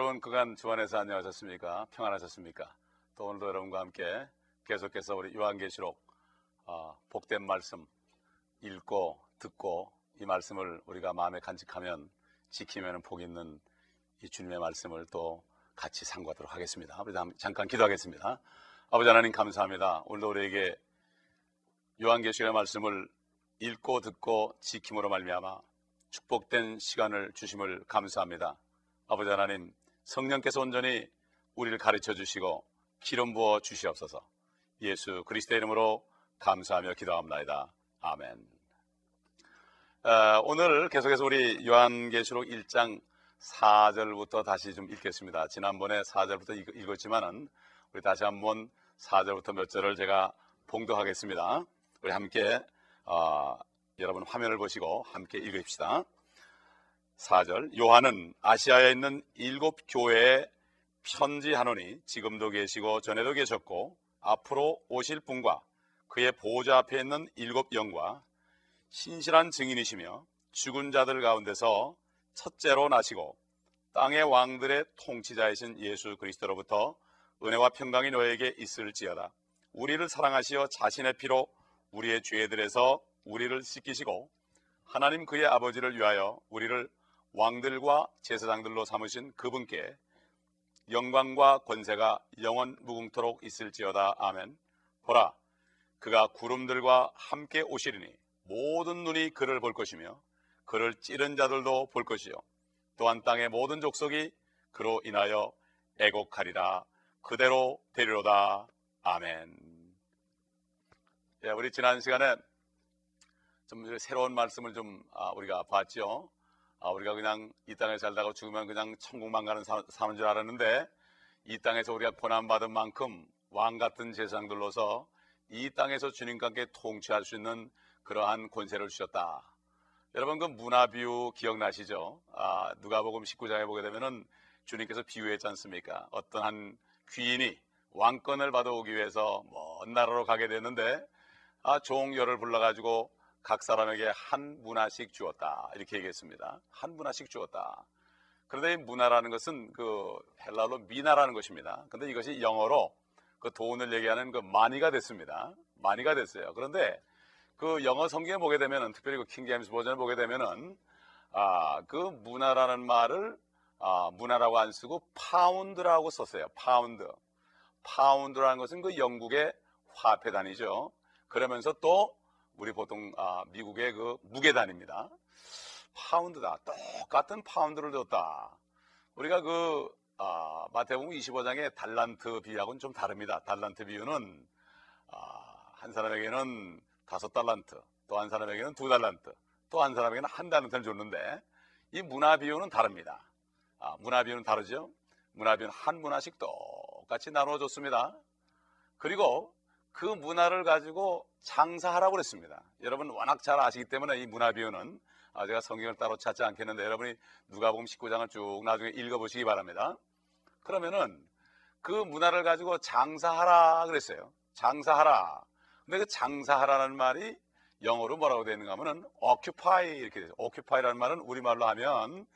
여러분 그간 주안에서 안녕하셨습니까? 평안하셨습니까? 또 오늘도 여러분과 함께 계속해서 우리 요한계시록 어, 복된 말씀 읽고 듣고 이 말씀을 우리가 마음에 간직하면 지키면 복 있는 이 주님의 말씀을 또 같이 상고하도록 하겠습니다. 우리 잠깐 기도하겠습니다. 아버지 하나님 감사합니다. 오늘도 우리에게 요한계시록의 말씀을 읽고 듣고 지킴으로 말미암아 축복된 시간을 주심을 감사합니다. 아버지 하나님 성령께서 온전히 우리를 가르쳐 주시고 기름 부어 주시옵소서. 예수 그리스도의 이름으로 감사하며 기도합니다. 아멘. 어, 오늘 계속해서 우리 요한계시록 1장 4절부터 다시 좀 읽겠습니다. 지난번에 4절부터 읽 었지만은 우리 다시 한번 4절부터 몇 절을 제가 봉독하겠습니다. 우리 함께 어, 여러분 화면을 보시고 함께 읽읍시다. 4절 요한은 아시아에 있는 일곱 교회에 편지하노니 지금도 계시고 전에도 계셨고 앞으로 오실 분과 그의 보호자 앞에 있는 일곱 영과 신실한 증인이시며 죽은 자들 가운데서 첫째로 나시고 땅의 왕들의 통치자이신 예수 그리스도로부터 은혜와 평강이 너에게 있을지어다. 우리를 사랑하시어 자신의 피로 우리의 죄들에서 우리를 씻기시고 하나님 그의 아버지를 위하여 우리를 왕들과 제사장들로 삼으신 그분께 영광과 권세가 영원 무궁토록 있을지어다. 아멘. 보라, 그가 구름들과 함께 오시리니 모든 눈이 그를 볼 것이며 그를 찌른 자들도 볼 것이요. 또한 땅의 모든 족속이 그로 인하여 애곡하리라. 그대로 되리로다. 아멘. 예, 우리 지난 시간에 좀 새로운 말씀을 좀 아, 우리가 봤죠. 아, 우리가 그냥 이 땅에 살다가 죽으면 그냥 천국만 가는 사, 사는 줄 알았는데 이 땅에서 우리가 고난받은 만큼 왕 같은 세상들로서 이 땅에서 주님과 함께 통치할 수 있는 그러한 권세를 주셨다. 여러분 그 문화 비유 기억나시죠? 아, 누가복음 19장에 보게 되면은 주님께서 비유했지 않습니까? 어떤 한 귀인이 왕권을 받아오기 위해서 먼 나라로 가게 됐는데 아, 종열을 불러가지고 각 사람에게 한 문화씩 주었다. 이렇게 얘기했습니다. 한 문화씩 주었다. 그런데 이 문화라는 것은 그 헬라어로 미나라는 것입니다. 근데 이것이 영어로 그 돈을 얘기하는 그 므나가 됐습니다. 므나가 됐어요. 그런데 그 영어 성경에 보게 되면은 특별히 그 킹제임스 버전을 보게 되면은 아, 그 므나라는 말을 아, 므나라고 안 쓰고 파운드라고 썼어요. 파운드. 파운드라는 것은 그 영국의 화폐 단위죠. 그러면서 또 우리 보통 아, 미국의 그 무게 단위입니다. 파운드다. 똑같은 파운드를 줬다. 우리가 그 아, 마태복음 25장의 달란트 비유하고는 좀 다릅니다. 달란트 비유는 아, 한 사람에게는 다섯 달란트, 또 한 사람에게는 두 달란트, 또 한 사람에게는 한 달란트를 줬는데 이 문화 비유는 다릅니다. 아, 문화 비유는 다르죠. 문화 비유는 한 문화씩 똑같이 나누어 줬습니다. 그리고 그 문화를 가지고 장사하라고 그랬습니다. 여러분 워낙 잘 아시기 때문에 이 문화 비유는 아, 제가 성경을 따로 찾지 않겠는데 여러분이 누가복음 19장을 쭉 나중에 읽어보시기 바랍니다. 그러면은 그 문화를 가지고 장사하라 그랬어요. 장사하라. 근데 그 장사하라는 말이 영어로 뭐라고 되어 있는가 하면은 occupy 이렇게 돼요. occupy라는 말은 우리말로 하면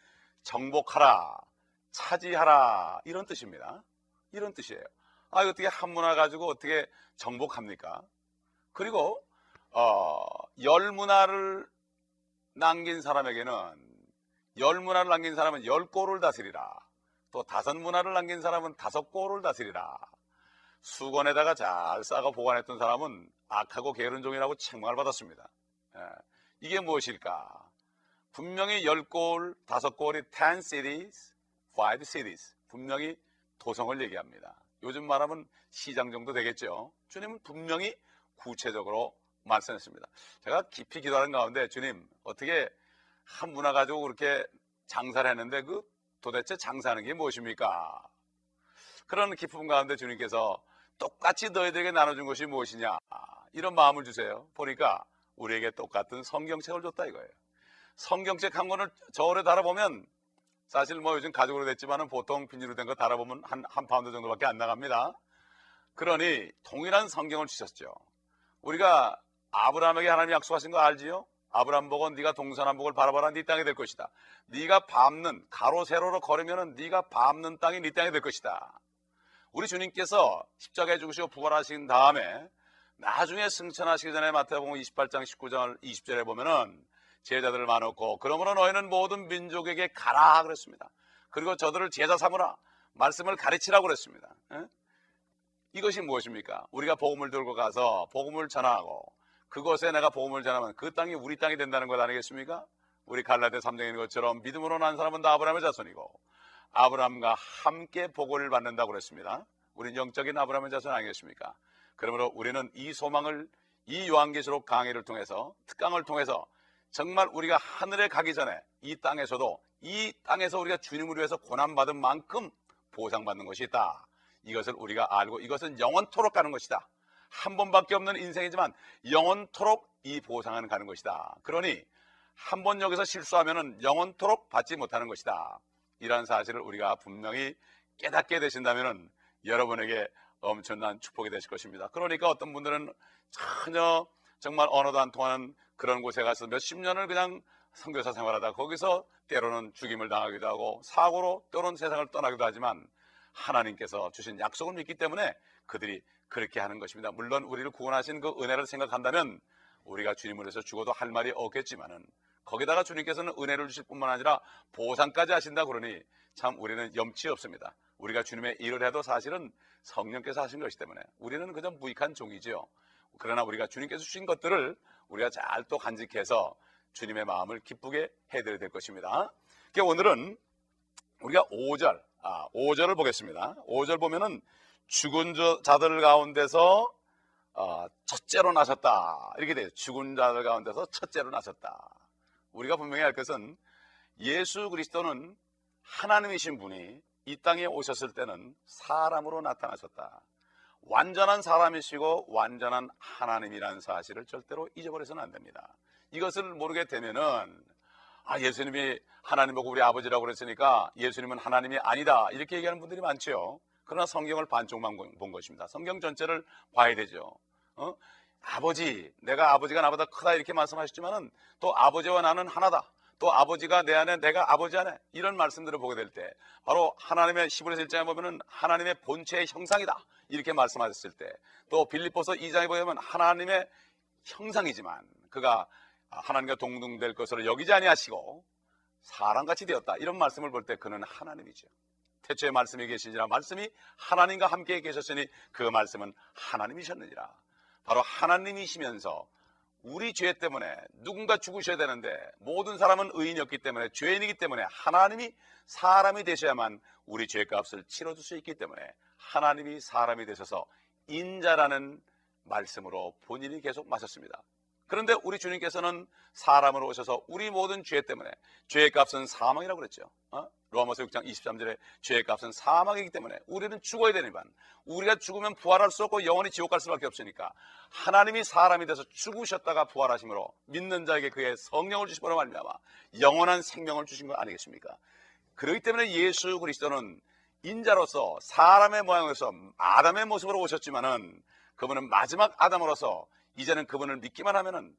정복하라, 차지하라 이런 뜻입니다. 이런 뜻이에요. 아, 어떻게 한 문화 가지고 어떻게 정복합니까? 그리고 어, 열 문화를 남긴 사람에게는 열 문화를 남긴 사람은 열 골을 다스리라. 또 다섯 문화를 남긴 사람은 다섯 골을 다스리라. 수건에다가 잘 싸고 보관했던 사람은 악하고 게으른 종이라고 책망을 받았습니다. 예. 이게 무엇일까? 분명히 열 골, 다섯 골이 ten cities, five cities. 분명히 도성을 얘기합니다. 요즘 말하면 시장 정도 되겠죠. 주님은 분명히 구체적으로 말씀했습니다. 제가 깊이 기도하는 가운데 주님 어떻게 한 므나 가지고 그렇게 장사를 했는데 그 도대체 장사하는 게 무엇입니까? 그런 기쁨 가운데 주님께서 똑같이 너희들에게 나눠준 것이 무엇이냐? 이런 마음을 주세요. 보니까 우리에게 똑같은 성경책을 줬다 이거예요. 성경책 한 권을 저울에 달아보면 사실 뭐 요즘 가죽으로 됐지만은 보통 비닐로 된 거 달아보면 한, 한 파운드 정도밖에 안 나갑니다. 그러니 동일한 성경을 주셨죠. 우리가 아브라함에게 하나님 약속하신 거 알지요? 아브라함 보고 네가 동서남북을 바라봐라 네 땅이 될 것이다. 네가 밟는 가로 세로로 걸으면은 네가 밟는 땅이 네 땅이 될 것이다. 우리 주님께서 십자가에 죽으시고 부활하신 다음에 나중에 승천하시기 전에 마태복음 28장 19절 20절에 보면은 제자들을 많았고 그러므로 너희는 모든 민족에게 가라 그랬습니다. 그리고 저들을 제자 삼으라 말씀을 가르치라고 그랬습니다. 에? 이것이 무엇입니까? 우리가 복음을 들고 가서 복음을 전하고 그곳에 내가 복음을 전하면 그 땅이 우리 땅이 된다는 것 아니겠습니까? 우리 갈라데 3장인 것처럼 믿음으로 난 사람은 다 아브라함의 자손이고 아브라함과 함께 복을 받는다고 그랬습니다. 우리는 영적인 아브라함의 자손 아니겠습니까? 그러므로 우리는 이 소망을 이 요한계시록 강의를 통해서 특강을 통해서 정말 우리가 하늘에 가기 전에 이 땅에서도 이 땅에서 우리가 주님을 위해서 고난받은 만큼 보상받는 것이 있다. 이것을 우리가 알고 이것은 영원토록 가는 것이다. 한 번밖에 없는 인생이지만 영원토록 이 보상은 가는 것이다. 그러니 한 번 여기서 실수하면 영원토록 받지 못하는 것이다. 이러한 사실을 우리가 분명히 깨닫게 되신다면 여러분에게 엄청난 축복이 되실 것입니다. 그러니까 어떤 분들은 전혀 정말 언어도 안 통하는 그런 곳에 가서 몇십 년을 그냥 선교사 생활하다 거기서 때로는 죽임을 당하기도 하고 사고로 때로는 세상을 떠나기도 하지만 하나님께서 주신 약속을 믿기 때문에 그들이 그렇게 하는 것입니다. 물론 우리를 구원하신 그 은혜를 생각한다면 우리가 주님을 위해서 죽어도 할 말이 없겠지만은 거기다가 주님께서는 은혜를 주실 뿐만 아니라 보상까지 하신다 그러니 참 우리는 염치 없습니다. 우리가 주님의 일을 해도 사실은 성령께서 하신 것이기 때문에 우리는 그저 무익한 종이지요. 그러나 우리가 주님께서 주신 것들을 우리가 잘 또 간직해서 주님의 마음을 기쁘게 해드려야 될 것입니다. 그러니까 오늘은 우리가 5절, 아, 5절을 보겠습니다. 5절 보면은 죽은 자들 가운데서 어, 첫째로 나섰다. 이렇게 돼요. 죽은 자들 가운데서 첫째로 나섰다. 우리가 분명히 할 것은 예수 그리스도는 하나님이신 분이 이 땅에 오셨을 때는 사람으로 나타나셨다. 완전한 사람이시고 완전한 하나님이라는 사실을 절대로 잊어버려서는 안 됩니다. 이것을 모르게 되면은 아 예수님이 하나님 보고 우리 아버지라고 그랬으니까 예수님은 하나님이 아니다 이렇게 얘기하는 분들이 많죠. 그러나 성경을 반쪽만 본 것입니다. 성경 전체를 봐야 되죠. 어? 아버지, 내가 아버지가 나보다 크다 이렇게 말씀하셨지만은 또 아버지와 나는 하나다. 또 아버지가 내 안에 내가 아버지 안에 이런 말씀들을 보게 될 때 바로 하나님의 시브레서 1장에 보면은 하나님의 본체의 형상이다. 이렇게 말씀하셨을 때 또 빌립보서 2장에 보면 하나님의 형상이지만 그가 하나님과 동등될 것으로 여기지 아니하시고 사람같이 되었다. 이런 말씀을 볼 때 그는 하나님이죠. 태초에 말씀이 계시니라 말씀이 하나님과 함께 계셨으니 그 말씀은 하나님이셨느니라. 바로 하나님이시면서 우리 죄 때문에 누군가 죽으셔야 되는데 모든 사람은 의인이었기 때문에 죄인이기 때문에 하나님이 사람이 되셔야만 우리 죄값을 치러줄 수 있기 때문에 하나님이 사람이 되셔서 인자라는 말씀으로 본인이 계속 마셨습니다. 그런데 우리 주님께서는 사람으로 오셔서 우리 모든 죄 때문에 죄의 값은 사망이라고 그랬죠. 어? 로마서 6장 23절에 죄의 값은 사망이기 때문에 우리는 죽어야 되니만 우리가 죽으면 부활할 수 없고 영원히 지옥 갈 수밖에 없으니까 하나님이 사람이 돼서 죽으셨다가 부활하심으로 믿는 자에게 그의 성령을 주시므로 말미암아 영원한 생명을 주신 것 아니겠습니까? 그렇기 때문에 예수 그리스도는 인자로서 사람의 모양에서 아담의 모습으로 오셨지만은 그분은 마지막 아담으로서 이제는 그분을 믿기만 하면은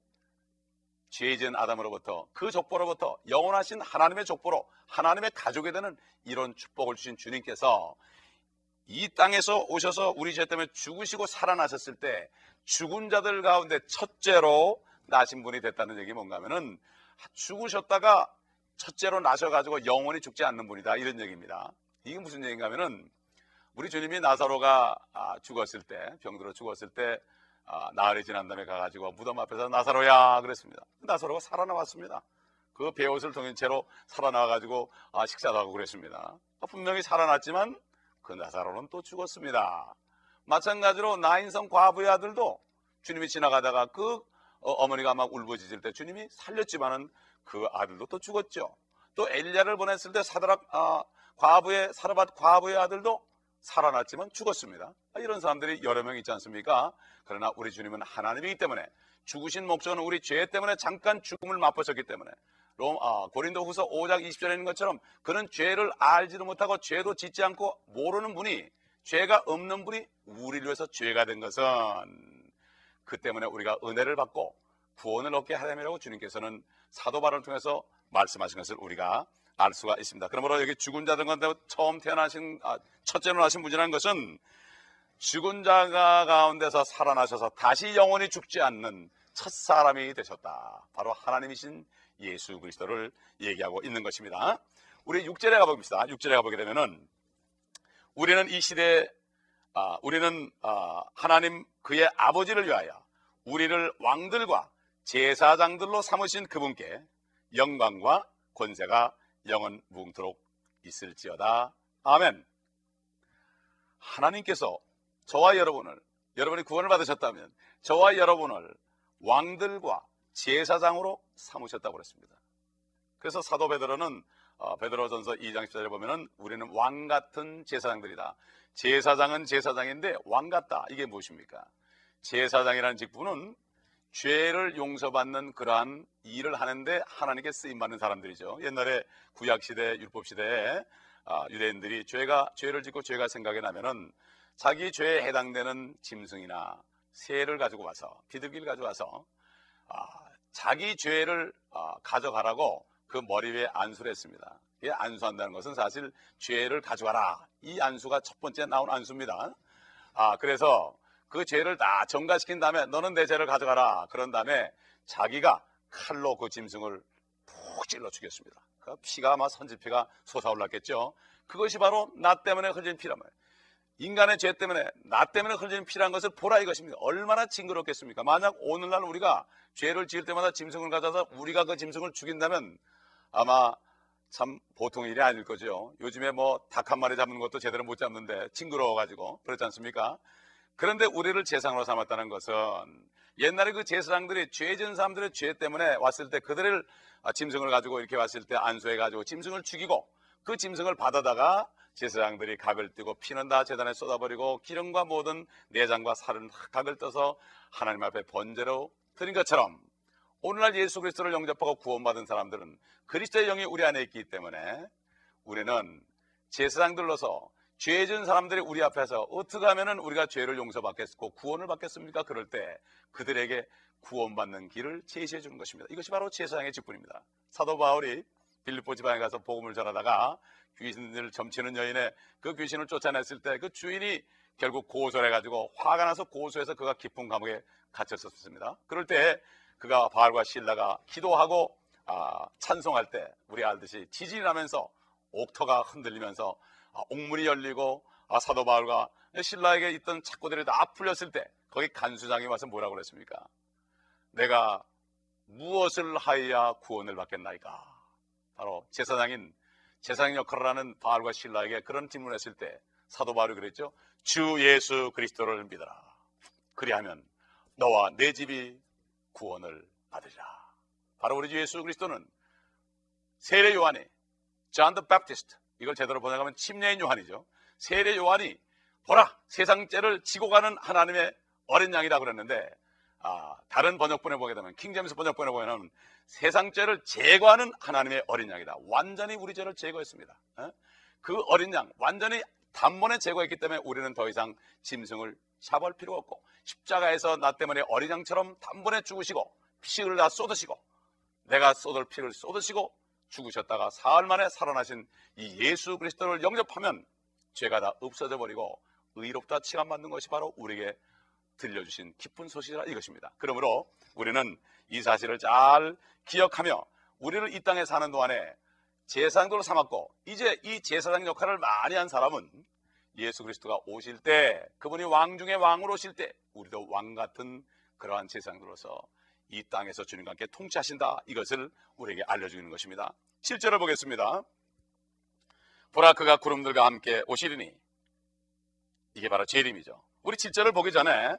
죄 지은 아담으로부터 그 족보로부터 영원하신 하나님의 족보로 하나님의 가족이 되는 이런 축복을 주신 주님께서 이 땅에서 오셔서 우리 죄 때문에 죽으시고 살아나셨을 때 죽은 자들 가운데 첫째로 나신 분이 됐다는 얘기 뭔가 하면은 죽으셨다가 첫째로 나셔가지고 영원히 죽지 않는 분이다 이런 얘기입니다. 이게 무슨 얘기인가 하면은 우리 주님이 나사로가 아, 죽었을 때 병들어 죽었을 때 아, 나흘이 지난 다음에 가가지고 무덤 앞에서 나사로야 그랬습니다. 나사로가 살아나왔습니다. 그 베옷을 동인 채로 살아나와가지고 아, 식사도 하고 그랬습니다. 아, 분명히 살아났지만 그 나사로는 또 죽었습니다. 마찬가지로 나인성 과부의 아들도 주님이 지나가다가 그 어, 머니가 막 울부짖을 때 주님이 살렸지만은 그 아들도 또 죽었죠. 또 엘리야를 보냈을 때 사드락 아, 과부의 사르밧 과부의 아들도 살아났지만 죽었습니다. 아, 이런 사람들이 여러 명 있지 않습니까? 그러나 우리 주님은 하나님이기 때문에 죽으신 목적은 우리 죄 때문에 잠깐 죽음을 맛보셨기 때문에 롬, 아, 고린도 후서 5장 20절에 있는 것처럼 그는 죄를 알지도 못하고 죄도 짓지 않고 모르는 분이 죄가 없는 분이 우리를 위해서 죄가 된 것은 그 때문에 우리가 은혜를 받고 구원을 얻게 하려고 주님께서는 사도 바울을 통해서 말씀하신 것을 우리가 알 수가 있습니다. 그러므로 여기 죽은 자들 가운데 처음 태어나신 아, 첫째 로 나신 분이라는 것은 죽은 자가 가운데서 살아나셔서 다시 영원히 죽지 않는 첫 사람이 되셨다. 바로 하나님이신 예수 그리스도를 얘기하고 있는 것입니다. 우리 6절에 가봅시다. 6절에 가보게 되면은 우리는 이 시대에 아, 우리는 아, 하나님 그의 아버지를 위하여 우리를 왕들과 제사장들로 삼으신 그분께 영광과 권세가 영원 무궁토록 있을지어다. 아멘. 하나님께서 저와 여러분을 여러분이 구원을 받으셨다면 저와 여러분을 왕들과 제사장으로 삼으셨다고 그랬습니다. 그래서 사도 베드로는 어, 베드로전서 2장 10절에 보면은 우리는 왕 같은 제사장들이다. 제사장은 제사장인데 왕 같다. 이게 무엇입니까? 제사장이라는 직분은 죄를 용서받는 그러한 일을 하는데 하나님께 쓰임 받는 사람들이죠. 옛날에 구약 시대, 율법 시대에 아, 유대인들이 죄가 죄를 짓고 죄가 생각이 나면은 자기 죄에 해당되는 짐승이나 새를 가지고 와서 비둘기를 가지고 와서 아, 자기 죄를 아, 가져가라고 그 머리 위에 안수를 했습니다. 이 안수한다는 것은 사실 죄를 가져가라. 이 안수가 첫 번째 나온 안수입니다. 아, 그래서 그 죄를 다 정가시킨 다음에 너는 내 죄를 가져가라. 그런 다음에 자기가 칼로 그 짐승을 푹 찔러 죽였습니다. 그 피가 아마 선지피가 솟아올랐겠죠. 그것이 바로 나 때문에 흘린 말이에요. 인간의 죄 때문에 나 때문에 흘리는 피란 것을 보라 이것입니다. 얼마나 징그럽겠습니까? 만약 오늘날 우리가 죄를 지을 때마다 짐승을 가져서 우리가 그 짐승을 죽인다면 아마 참 보통 일이 아닐 거죠. 요즘에 뭐 닭 한 마리 잡는 것도 제대로 못 잡는데 징그러워가지고 그렇지 않습니까? 그런데 우리를 제상으로 삼았다는 것은 옛날에 그 제사장들이 죄진 사람들의 죄 때문에 왔을 때 그들을 아, 짐승을 가지고 이렇게 왔을 때 안수해 가지고 짐승을 죽이고 그 짐승을 받아다가 제사장들이 각을 띄고 피는 다 재단에 쏟아버리고 기름과 모든 내장과 살은 각을 떠서 하나님 앞에 번제로 드린 것처럼 오늘날 예수 그리스도를 영접하고 구원받은 사람들은 그리스도의 영이 우리 안에 있기 때문에 우리는 제사장들로서 죄진 사람들이 우리 앞에서 어떻게 하면 우리가 죄를 용서받겠고 구원을 받겠습니까? 그럴 때 그들에게 구원받는 길을 제시해 주는 것입니다. 이것이 바로 제사장의 직분입니다. 사도 바울이 빌립보 지방에 가서 복음을 전하다가 귀신을 점치는 여인의 그 귀신을 쫓아냈을 때 그 주인이 결국 고소를 해가지고 화가 나서 고소해서 그가 깊은 감옥에 갇혔었습니다. 그럴 때 그가 바알과 신라가 기도하고 아, 찬송할 때 우리 알듯이 지진이 나면서 옥터가 흔들리면서 아, 옥문이 열리고 아, 사도 바울과 신라에게 있던 착고들이 다 풀렸을 때 거기 간수장이 와서 뭐라고 그랬습니까? 내가 무엇을 하여야 구원을 받겠나이까? 바로 제사장인 제사장 역할을 하는 바울과 신라에게 그런 질문을 했을 때 사도 바울이 그랬죠. 주 예수 그리스도를 믿어라. 그리하면 너와 내 집이 구원을 받으리라. 바로 우리 주 예수 그리스도는 세례 요한이 John the Baptist 이걸 제대로 번역하면 침례인 요한이죠. 세례 요한이 보라 세상 죄를 지고 가는 하나님의 어린 양이라 그랬는데 아, 다른 번역본에 보게 되면 킹제임스 번역본에 보면 세상 죄를 제거하는 하나님의 어린 양이다. 완전히 우리 죄를 제거했습니다. 어? 그 어린 양 완전히 단번에 제거했기 때문에 우리는 더 이상 짐승을 잡을 필요 없고 십자가에서 나 때문에 어린 양처럼 단번에 죽으시고 피를 다 쏟으시고 내가 쏟을 피를 쏟으시고 죽으셨다가 사흘 만에 살아나신 이 예수 그리스도를 영접하면 죄가 다 없어져 버리고 의롭다 칭함받는 것이 바로 우리에게 들려주신 기쁜 소식이라 이것입니다. 그러므로 우리는 이 사실을 잘 기억하며 우리를 이 땅에 사는 동안에 제사장으로 삼았고 이제 이 제사장 역할을 많이 한 사람은 예수 그리스도가 오실 때 그분이 왕 중에 왕으로 오실 때 우리도 왕 같은 그러한 제사장으로서 이 땅에서 주님과 함께 통치하신다 이것을 우리에게 알려주는 것입니다. 7절을 보겠습니다. 보라 그가 구름들과 함께 오시리니 이게 바로 재림이죠. 우리 7절을 보기 전에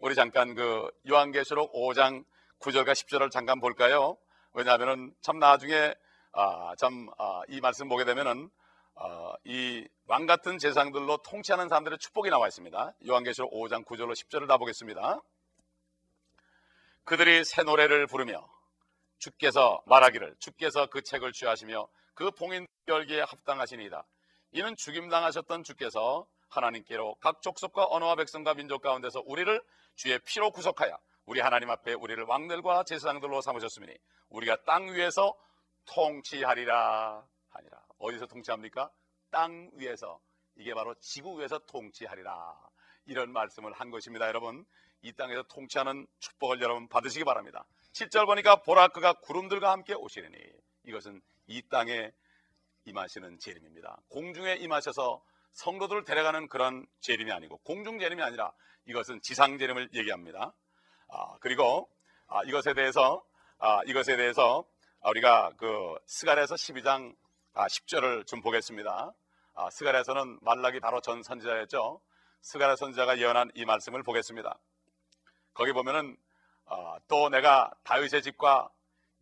우리 잠깐 그 요한계시록 5장 9절과 10절을 잠깐 볼까요? 왜냐하면은 참 나중에 아, 참이 아, 말씀 보게 되면은 아, 이왕 같은 재상들로 통치하는 사람들의 축복이 나와 있습니다. 요한계시록 5장 9절로 10절을 다 보겠습니다. 그들이 새 노래를 부르며 주께서 말하기를 주께서 그 책을 취하시며 그 봉인 열기에 합당하시니이다. 이는 죽임당하셨던 주께서 하나님께로 각 족속과 언어와 백성과 민족 가운데서 우리를 주의 피로 구속하여 우리 하나님 앞에 우리를 왕들과 제사장들로 삼으셨으니 우리가 땅 위에서 통치하리라 하니라. 어디서 통치합니까? 땅 위에서. 이게 바로 지구 위에서 통치하리라. 이런 말씀을 한 것입니다, 여러분. 이 땅에서 통치하는 축복을 여러분 받으시기 바랍니다. 7절 보니까 보라 그가 구름들과 함께 오시리니 이것은 이 땅에 임하시는 재림입니다. 공중에 임하셔서 성도들을 데려가는 그런 재림이 아니고 공중 재림이 아니라 이것은 지상 재림을 얘기합니다. 아, 그리고 아, 이것에 대해서 아, 이것에 대해서 우리가 그 스가랴서 12장 아, 10절을 좀 보겠습니다. 아, 스가랴서는 말라기 바로 전 선지자였죠. 스가랴 선지자가 예언한 이 말씀을 보겠습니다. 거기 보면은 어, 또 내가 다윗의 집과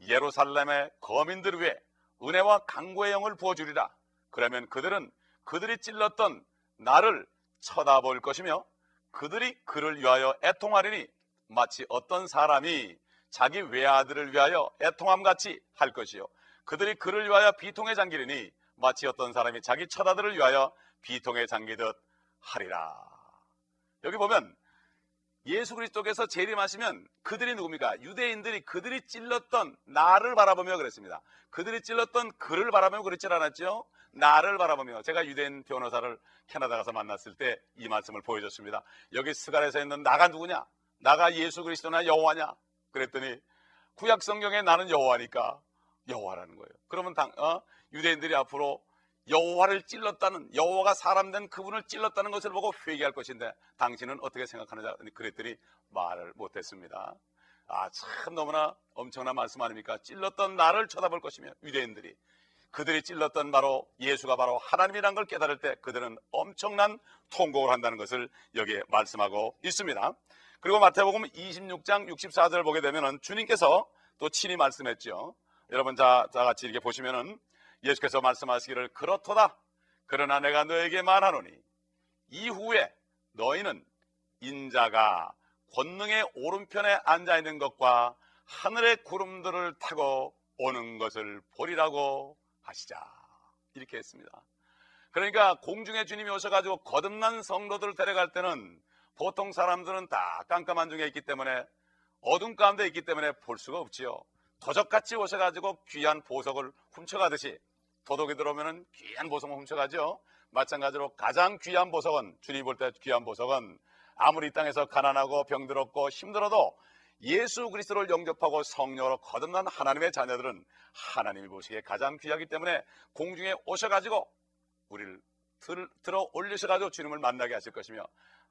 예루살렘의 거민들 위해 은혜와 강구의 영을 부어주리라. 그러면 그들은 그들이 찔렀던 나를 쳐다볼 것이며 그들이 그를 위하여 애통하리니 마치 어떤 사람이 자기 외아들을 위하여 애통함 같이 할 것이요. 그들이 그를 위하여 비통에 잠기리니 마치 어떤 사람이 자기 처다들을 위하여 비통에 잠기듯 하리라. 여기 보면 예수 그리스도께서 재림하시면 그들이 누굽니까? 유대인들이 그들이 찔렀던 나를 바라보며 그랬습니다. 그들이 찔렀던 그를 바라보며 그랬지 않았죠? 나를 바라보며 제가 유대인 변호사를 캐나다 가서 만났을 때 이 말씀을 보여줬습니다. 여기 스갈에서 있는 나가 누구냐? 나가 예수 그리스도나 여호와냐? 그랬더니 구약 성경에 나는 여호와니까 여호와라는 거예요. 그러면 당, 어? 유대인들이 앞으로 여호와를 찔렀다는 여호와가 사람 된 그분을 찔렀다는 것을 보고 회개할 것인데 당신은 어떻게 생각하느냐 그랬더니 말을 못했습니다. 아 참 너무나 엄청난 말씀 아닙니까? 찔렀던 나를 쳐다볼 것이며 유대인들이 그들이 찔렀던 바로 예수가 바로 하나님이란 걸 깨달을 때 그들은 엄청난 통곡을 한다는 것을 여기에 말씀하고 있습니다. 그리고 마태복음 26장 64절 보게 되면은 주님께서 또 친히 말씀했죠. 여러분 자, 자 같이 이렇게 보시면은 예수께서 말씀하시기를 그렇도다. 그러나 내가 너에게 말하노니 이후에 너희는 인자가 권능의 오른편에 앉아 있는 것과 하늘의 구름들을 타고 오는 것을 보리라고 하시자. 이렇게 했습니다. 그러니까 공중에 주님이 오셔가지고 거듭난 성도들을 데려갈 때는 보통 사람들은 다 깜깜한 중에 있기 때문에 어둠 가운데 있기 때문에 볼 수가 없지요. 도적같이 오셔가지고 귀한 보석을 훔쳐가듯이 도둑이 들어오면 귀한 보석을 훔쳐가죠. 마찬가지로 가장 귀한 보석은 주님 볼 때 귀한 보석은 아무리 이 땅에서 가난하고 병들었고 힘들어도 예수 그리스도를 영접하고 성령으로 거듭난 하나님의 자녀들은 하나님이 보시기에 가장 귀하기 때문에 공중에 오셔가지고 우리를 들, 들어 올리셔가지고 주님을 만나게 하실 것이며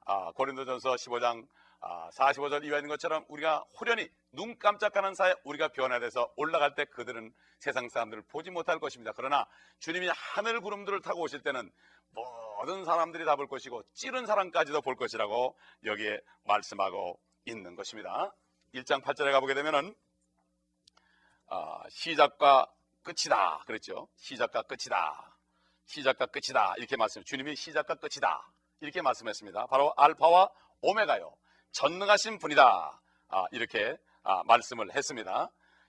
아, 고린도전서 15장 아, 45절 이하에 있는 것처럼 우리가 호련히 눈 깜짝하는 사이에 우리가 변화돼서 올라갈 때 그들은 세상 사람들을 보지 못할 것입니다. 그러나 주님이 하늘 구름들을 타고 오실 때는 모든 사람들이 다 볼 것이고 찌른 사람까지도 볼 것이라고 여기에 말씀하고 있는 것입니다. 1장 8절에 가보게 되면은 아, 시작과 끝이다 그랬죠. 시작과 끝이다. 시작과 끝이다 이렇게 말씀. 주님이 시작과 끝이다 이렇게 말씀했습니다. 바로 알파와 오메가요. 전능하신 분이다. 아, 이렇게 아, 말씀을 했습니다.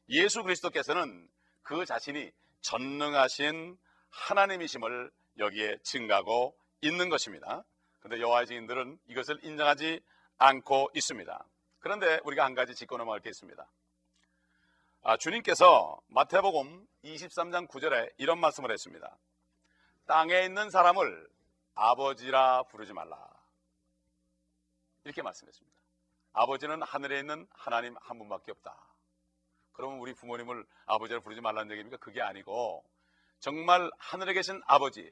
예수 그리스도께서는 그 자신이 전능하신 하나님이심을 여기에 증가하고 있는 것입니다. 그런데 여호와의 증인들은 이것을 인정하지 않고 있습니다. 그런데 우리가 한 가지 짚고 넘어갈 게 있습니다. 아, 주님께서 마태복음 23장 9절에 이런 말씀을 했습니다. 땅에 있는 사람을 아버지라 부르지 말라. 이렇게 말씀했습니다. 아버지는 하늘에 있는 하나님 한 분밖에 없다. 그러면 우리 부모님을 아버지라 부르지 말라는 얘기입니까? 그게 아니고 정말 하늘에 계신 아버지,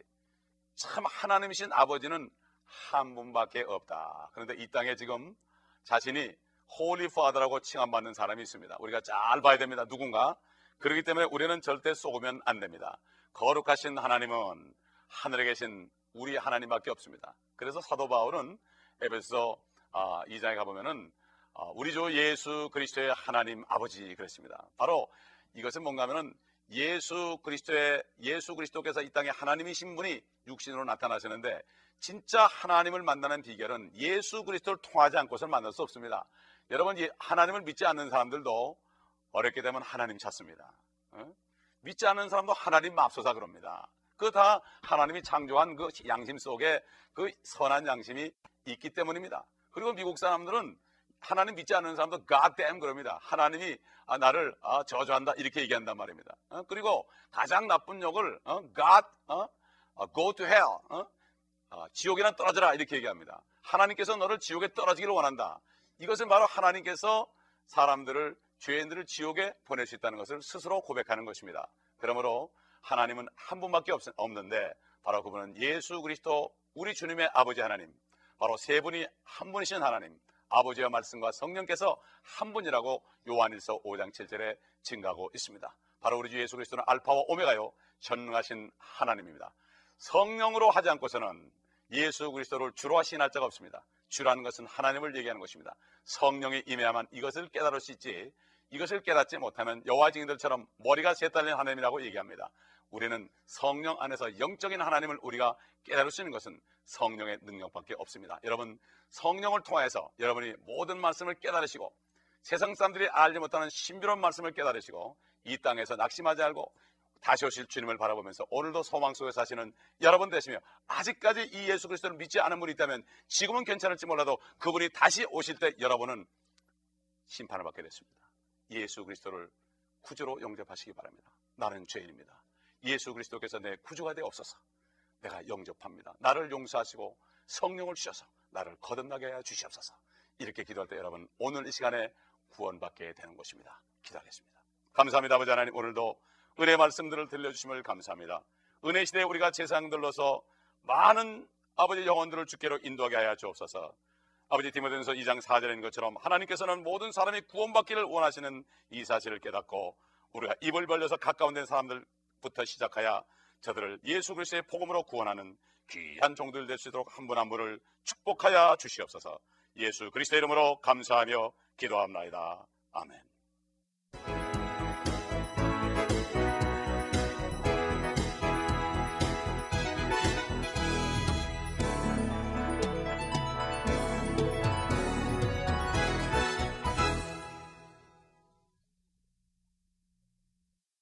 참 하나님이신 아버지는 한 분밖에 없다. 그런데 이 땅에 지금 자신이 Holy Father라고 칭함받는 사람이 있습니다. 우리가 잘 봐야 됩니다. 누군가. 그렇기 때문에 우리는 절대 속으면 안 됩니다. 거룩하신 하나님은 하늘에 계신 우리 하나님밖에 없습니다. 그래서 사도 바울은 에베소 2장에 아, 가보면은 아, 우리 주 예수 그리스도의 하나님 아버지 그랬습니다. 바로 이것은 뭔가 하면은 예수 그리스도의 예수 그리스도께서 이 땅에 하나님이신 분이 육신으로 나타나시는데 진짜 하나님을 만나는 비결은 예수 그리스도를 통하지 않고서는 만날 수 없습니다. 여러분 하나님을 믿지 않는 사람들도 어렵게 되면 하나님 찾습니다. 어? 믿지 않는 사람도 하나님 맙소사 그럽니다. 그 다 하나님이 창조한 그 양심 속에 그 선한 양심이 있기 때문입니다. 그리고 미국 사람들은 하나님 믿지 않는 사람도 God 그럽니다. 하나님이 아, 나를 아, 저주한다 이렇게 얘기한단 말입니다. 어, 그리고 가장 나쁜 욕을 어, God 어, 어, go to hell 지옥이나 떨어져라 이렇게 얘기합니다. 하나님께서 너를 지옥에 떨어지기를 원한다. 이것은 바로 하나님께서 사람들을 죄인들을 지옥에 보낼 수 있다는 것을 스스로 고백하는 것입니다. 그러므로 하나님은 한 분밖에 없, 없는데 바로 그분은 예수 그리스도 우리 주님의 아버지 하나님 바로 세 분이 한 분이신 하나님 아버지의 말씀과 성령께서 한 분이라고 요한일서 5장 7절에 증가하고 있습니다. 바로 우리 주 예수 그리스도는 알파와 오메가요 전능하신 하나님입니다. 성령으로 하지 않고서는 예수 그리스도를 주로 신할 자가 없습니다. 주라는 것은 하나님을 얘기하는 것입니다. 성령이 임해야만 이것을 깨달을 수 있지 이것을 깨닫지 못하면 여호와 증인들처럼 머리가 세 달린 하나님이라고 얘기합니다. 우리는 성령 안에서 영적인 하나님을 우리가 깨달을 수 있는 것은 성령의 능력밖에 없습니다. 여러분 성령을 통해서 여러분이 모든 말씀을 깨달으시고 세상 사람들이 알지 못하는 신비로운 말씀을 깨달으시고 이 땅에서 낙심하지 말고 다시 오실 주님을 바라보면서 오늘도 소망 속에 사시는 여러분 되시며 아직까지 이 예수 그리스도를 믿지 않은 분이 있다면 지금은 괜찮을지 몰라도 그분이 다시 오실 때 여러분은 심판을 받게 됐습니다. 예수 그리스도를 구주로 영접하시기 바랍니다. 나는 죄인입니다. 예수 그리스도께서 내 구주가 되어 없어서 내가 영접합니다. 나를 용서하시고 성령을 주셔서 나를 거듭나게 하여 주시옵소서. 이렇게 기도할 때 여러분 오늘 이 시간에 구원받게 되는 것입니다. 기도하겠습니다. 감사합니다. 아버지 하나님 오늘도 은혜 말씀들을 들려주심을 감사합니다. 은혜 시대에 우리가 세상들로서 많은 아버지 영혼들을 주께로 인도하게 하여 주옵소서. 아버지 디모데전서 2장 4절에 있는 것처럼 하나님께서는 모든 사람이 구원받기를 원하시는 이 사실을 깨닫고 우리가 입을 벌려서 가까운 데 사람들 부터 시작하여 저들을 예수 그리스도의 복음으로 구원하는 귀한 종들 될 수 있도록 한 분한 분을 축복하여 주시옵소서. 예수 그리스도 이름으로 감사하며 기도합나이다. 아멘.